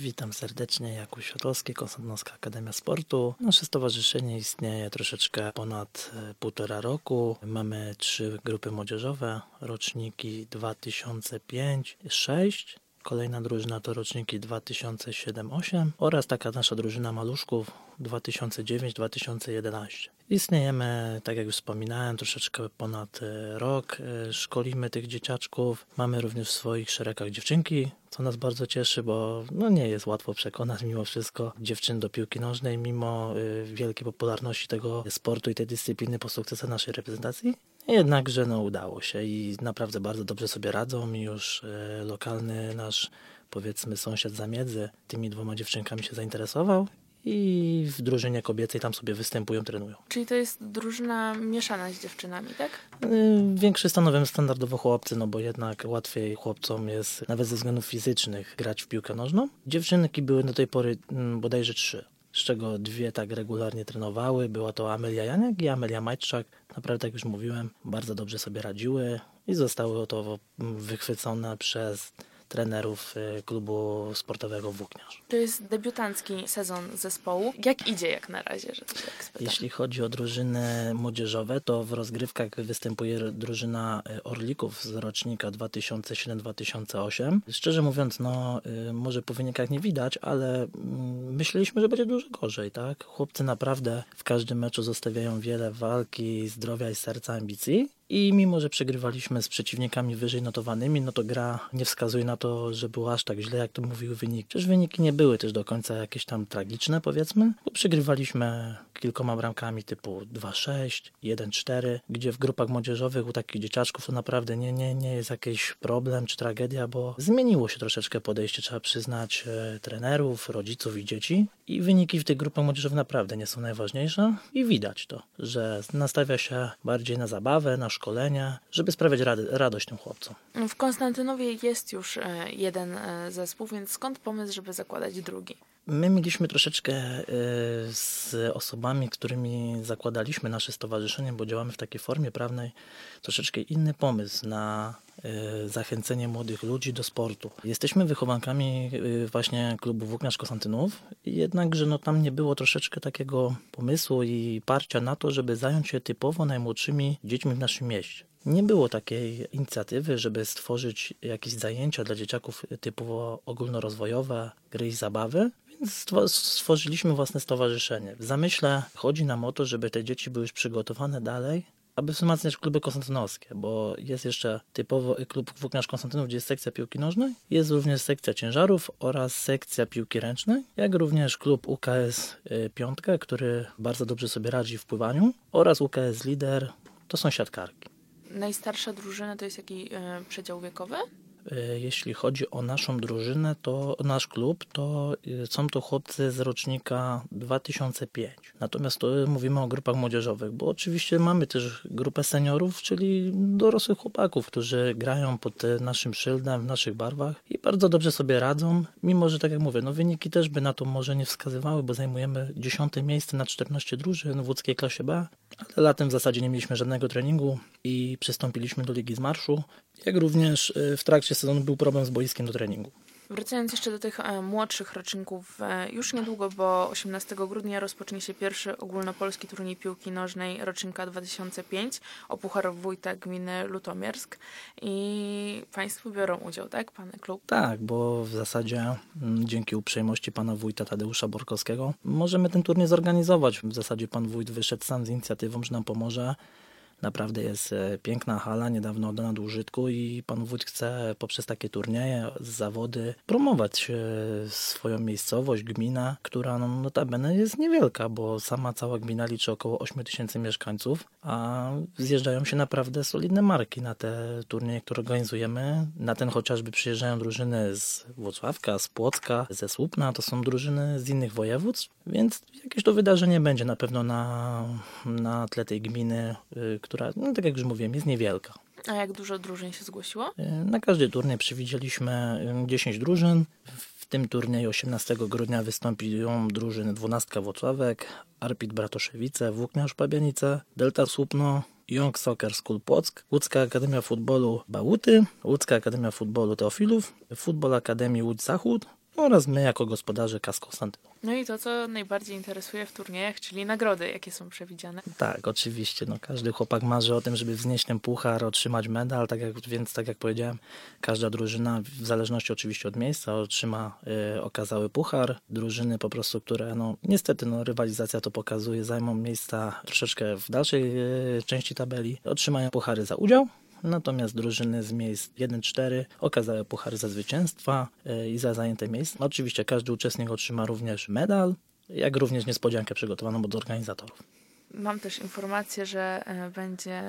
Witam serdecznie, Jakub Światłowski, Konstantynowska Akademia Sportu. Nasze stowarzyszenie istnieje troszeczkę ponad e, półtora roku. Mamy trzy grupy młodzieżowe, roczniki 2005-6. Kolejna drużyna to roczniki 2007-8 oraz taka nasza drużyna maluszków 2009-2011. Istniejemy, tak jak już wspominałem, troszeczkę ponad e, rok. E, szkolimy tych dzieciaczków. Mamy również w swoich szeregach dziewczynki, co nas bardzo cieszy, bo no nie jest łatwo przekonać mimo wszystko dziewczyn do piłki nożnej, mimo y, wielkiej popularności tego sportu i tej dyscypliny po sukcesach naszej reprezentacji. Jednakże no, udało się i naprawdę bardzo dobrze sobie radzą już lokalny nasz powiedzmy sąsiad zamiedzy tymi dwoma dziewczynkami się zainteresował i w drużynie kobiecej tam sobie występują, trenują. Czyli to jest drużyna mieszana z dziewczynami, tak? Y, Większy stanowią standardowo chłopcy, no bo jednak łatwiej chłopcom jest nawet ze względów fizycznych grać w piłkę nożną. Dziewczynki były do tej pory mm, bodajże trzy, z czego dwie tak regularnie trenowały. Była to Amelia Janiak i Amelia Majczak. Naprawdę, jak już mówiłem, bardzo dobrze sobie radziły i zostały oto mm, wychwycone przez trenerów y, klubu sportowego Włókniarz. To jest debiutancki sezon zespołu. Jak idzie jak na razie, że tak? Jeśli chodzi o drużyny młodzieżowe, to w rozgrywkach występuje drużyna y, Orlików z rocznika 2007-2008. Szczerze mówiąc, no y, może po wynikach nie widać, ale mm, myśleliśmy, że będzie dużo gorzej, tak? Chłopcy naprawdę w każdym meczu zostawiają wiele walki, zdrowia i serca, ambicji. I mimo, że przegrywaliśmy z przeciwnikami wyżej notowanymi, no to gra nie wskazuje na to, że było aż tak źle, jak to mówiły wyniki. Przecież wyniki nie były też do końca jakieś tam tragiczne, powiedzmy, bo przegrywaliśmy kilkoma bramkami typu 2-6, 1-4, gdzie w grupach młodzieżowych u takich dzieciaczków to naprawdę nie, nie, nie jest jakiś problem czy tragedia, bo zmieniło się troszeczkę podejście, trzeba przyznać, e, trenerów, rodziców i dzieci. I wyniki w tych grupach młodzieżowych naprawdę nie są najważniejsze i widać to, że nastawia się bardziej na zabawę, na szkolenia, żeby sprawiać rady, radość tym chłopcom. W Konstantynowie jest już e, jeden e, zespół, więc skąd pomysł, żeby zakładać drugi? My mieliśmy troszeczkę e, z osobami, którymi zakładaliśmy nasze stowarzyszenie, bo działamy w takiej formie prawnej, troszeczkę inny pomysł na e, zachęcenie młodych ludzi do sportu. Jesteśmy wychowankami e, właśnie klubu Włókniarz Konstantynów, jednakże no, tam nie było troszeczkę takiego pomysłu i parcia na to, żeby zająć się typowo najmłodszymi dziećmi w naszym mieście. Nie było takiej inicjatywy, żeby stworzyć jakieś zajęcia dla dzieciaków typowo ogólnorozwojowe, gry i zabawy, stworzyliśmy własne stowarzyszenie. W zamyśle chodzi nam o to, żeby te dzieci były już przygotowane dalej, aby wzmacniać kluby konstantynowskie, bo jest jeszcze typowo klub Włókniarz Konstantynów, gdzie jest sekcja piłki nożnej, jest również sekcja ciężarów oraz sekcja piłki ręcznej, jak również klub UKS y, Piątka, który bardzo dobrze sobie radzi w pływaniu oraz UKS Lider, to są siatkarki. Najstarsza drużyna to jest jaki e, przedział wiekowy? E, Jeśli chodzi o naszą drużynę, to nasz klub, to e, są to chłopcy z rocznika 2005. Natomiast to mówimy o grupach młodzieżowych, bo oczywiście mamy też grupę seniorów, czyli dorosłych chłopaków, którzy grają pod e, naszym szyldem, w naszych barwach i bardzo dobrze sobie radzą, mimo że tak jak mówię, no wyniki też by na to może nie wskazywały, bo zajmujemy 10 miejsce na 14 drużyn w łódzkiej klasie B, ale latem w zasadzie nie mieliśmy żadnego treningu i przystąpiliśmy do Ligi z Marszu, jak również w trakcie sezonu był problem z boiskiem do treningu. Wracając jeszcze do tych e, młodszych roczników, e, już niedługo, bo 18 grudnia rozpocznie się pierwszy ogólnopolski turniej piłki nożnej rocznika 2005 o Puchar Wójta Gminy Lutomiersk i Państwo biorą udział, tak, Pan klub? Tak, bo w zasadzie mm, dzięki uprzejmości pana wójta Tadeusza Borkowskiego możemy ten turniej zorganizować. W zasadzie pan wójt wyszedł sam z inicjatywą, że nam pomoże. Naprawdę jest e, piękna hala, niedawno oddana do użytku i pan wójt chce poprzez takie turnieje, zawody promować e, swoją miejscowość, gminę, która no, notabene jest niewielka, bo sama cała gmina liczy około 8 tysięcy mieszkańców, a zjeżdżają się naprawdę solidne marki na te turnieje, które organizujemy. Na ten chociażby przyjeżdżają drużyny z Włocławka, z Płocka, ze Słupna, to są drużyny z innych województw, więc jakieś to wydarzenie będzie na pewno na, na tle tej gminy, y, która, no, tak jak już mówiłem, jest niewielka. A jak dużo drużyn się zgłosiło? Y, Na każdy turniej przewidzieliśmy y, 10 drużyn. W tym turnieju 18 grudnia wystąpią drużyny 12 Włocławek, Arpit Bratoszewice, Włókniarz Pabianice, Delta Słupno, Young Soccer School Płock, Łódzka Akademia Futbolu Bałuty, Łódzka Akademia Futbolu Teofilów, Futbol Akademii Łódź Zachód oraz my jako gospodarze KAS Konstantynów. No i to, co najbardziej interesuje w turniejach, czyli nagrody, jakie są przewidziane. Tak, oczywiście. No, każdy chłopak marzy o tym, żeby wznieść ten puchar, otrzymać medal, tak jak, więc tak jak powiedziałem, każda drużyna, w zależności oczywiście od miejsca, otrzyma y, okazały puchar. Drużyny po prostu, które no niestety no, rywalizacja to pokazuje, zajmą miejsca troszeczkę w dalszej y, części tabeli, otrzymają puchary za udział. Natomiast drużyny z miejsc 1-4 okazały puchary za zwycięstwa y, i za zajęte miejsca. Oczywiście każdy uczestnik otrzyma również medal, jak również niespodziankę przygotowaną od organizatorów. Mam też informację, że e, będzie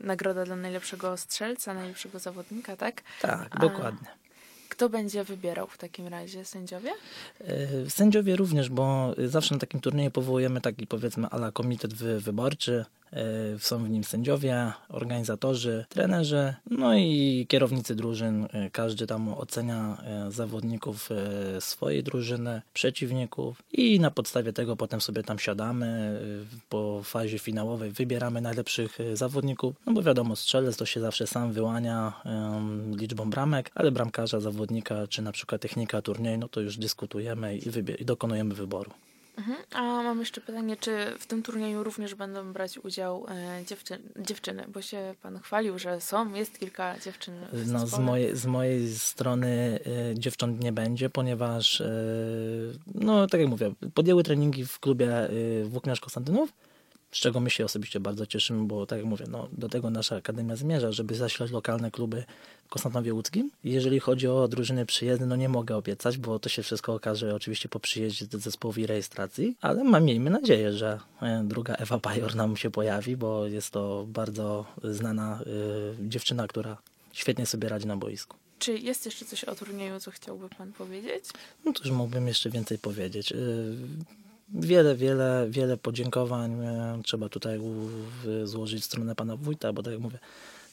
nagroda dla najlepszego strzelca, najlepszego zawodnika, tak? Tak, dokładnie. Kto będzie wybierał w takim razie? Sędziowie? E, Sędziowie również, bo zawsze na takim turnieju powołujemy taki powiedzmy ala komitet wy, wyborczy. E, Są w nim sędziowie, organizatorzy, trenerzy, no i kierownicy drużyn. E, Każdy tam ocenia e, zawodników swojej drużyny, przeciwników i na podstawie tego potem sobie tam siadamy po fazie finałowej, wybieramy najlepszych zawodników, no bo wiadomo, strzelec to się zawsze sam wyłania liczbą bramek, ale bramkarza, zawodnika, czy na przykład technika turnieju, no to już dyskutujemy i, i dokonujemy wyboru. Mhm. A mam jeszcze pytanie, czy w tym turnieju również będą brać udział e, dziewczyn, dziewczyny? Bo się pan chwalił, że są, jest kilka dziewczyn w No, z, mojej, z mojej strony y, dziewcząt nie będzie, ponieważ, y, no tak jak mówię, podjęły treningi w klubie y, Włókniarz Konstantynów, z czego my się osobiście bardzo cieszymy, bo tak jak mówię, no, do tego nasza akademia zmierza, żeby zasilać lokalne kluby w Konstantynowie Łódzkim. I Jeżeli chodzi o drużyny przyjezdne, no nie mogę obiecać, bo to się wszystko okaże oczywiście po przyjeździe do zespołowi rejestracji, ale mam, miejmy nadzieję, że e, druga Ewa Pajor nam się pojawi, bo jest to bardzo znana y, dziewczyna, która świetnie sobie radzi na boisku. Czy jest jeszcze coś o turnieju, co chciałby pan powiedzieć? No to już mógłbym jeszcze więcej powiedzieć. Y, Wiele, wiele, wiele podziękowań e, trzeba tutaj złożyć w stronę pana wójta, bo tak jak mówię,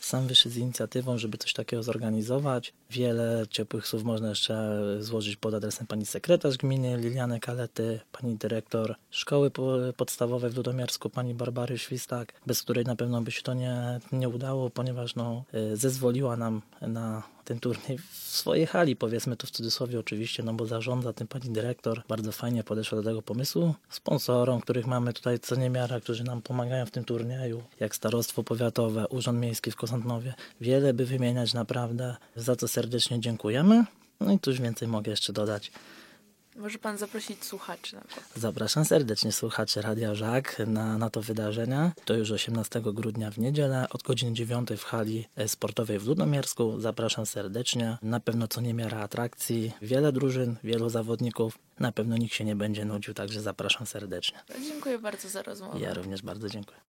sam wyszedł z inicjatywą, żeby coś takiego zorganizować. Wiele ciepłych słów można jeszcze złożyć pod adresem pani sekretarz gminy Liliany Kalety, pani dyrektor szkoły po- podstawowej w Ludomiarsku, pani Barbary Świstak, bez której na pewno by się to nie, nie udało, ponieważ no, y, zezwoliła nam na ten turniej w swojej hali, powiedzmy to w cudzysłowie oczywiście, no bo zarządza tym pani dyrektor. Bardzo fajnie podeszła do tego pomysłu. Sponsorom, których mamy tutaj co niemiara, którzy nam pomagają w tym turnieju, jak Starostwo Powiatowe, Urząd Miejski w Kosantowie. Wiele by wymieniać naprawdę, za co serdecznie dziękujemy. No i cóż więcej mogę jeszcze dodać. Może pan zaprosić słuchaczy na przykład. Zapraszam serdecznie słuchaczy Radia Żak na, na to wydarzenie. To już 18 grudnia w niedzielę od godziny 9 w hali sportowej w Ludomiersku. Zapraszam serdecznie. Na pewno co niemiara atrakcji. Wiele drużyn, wielu zawodników. Na pewno nikt się nie będzie nudził, także zapraszam serdecznie. Dziękuję bardzo za rozmowę. Ja również bardzo dziękuję.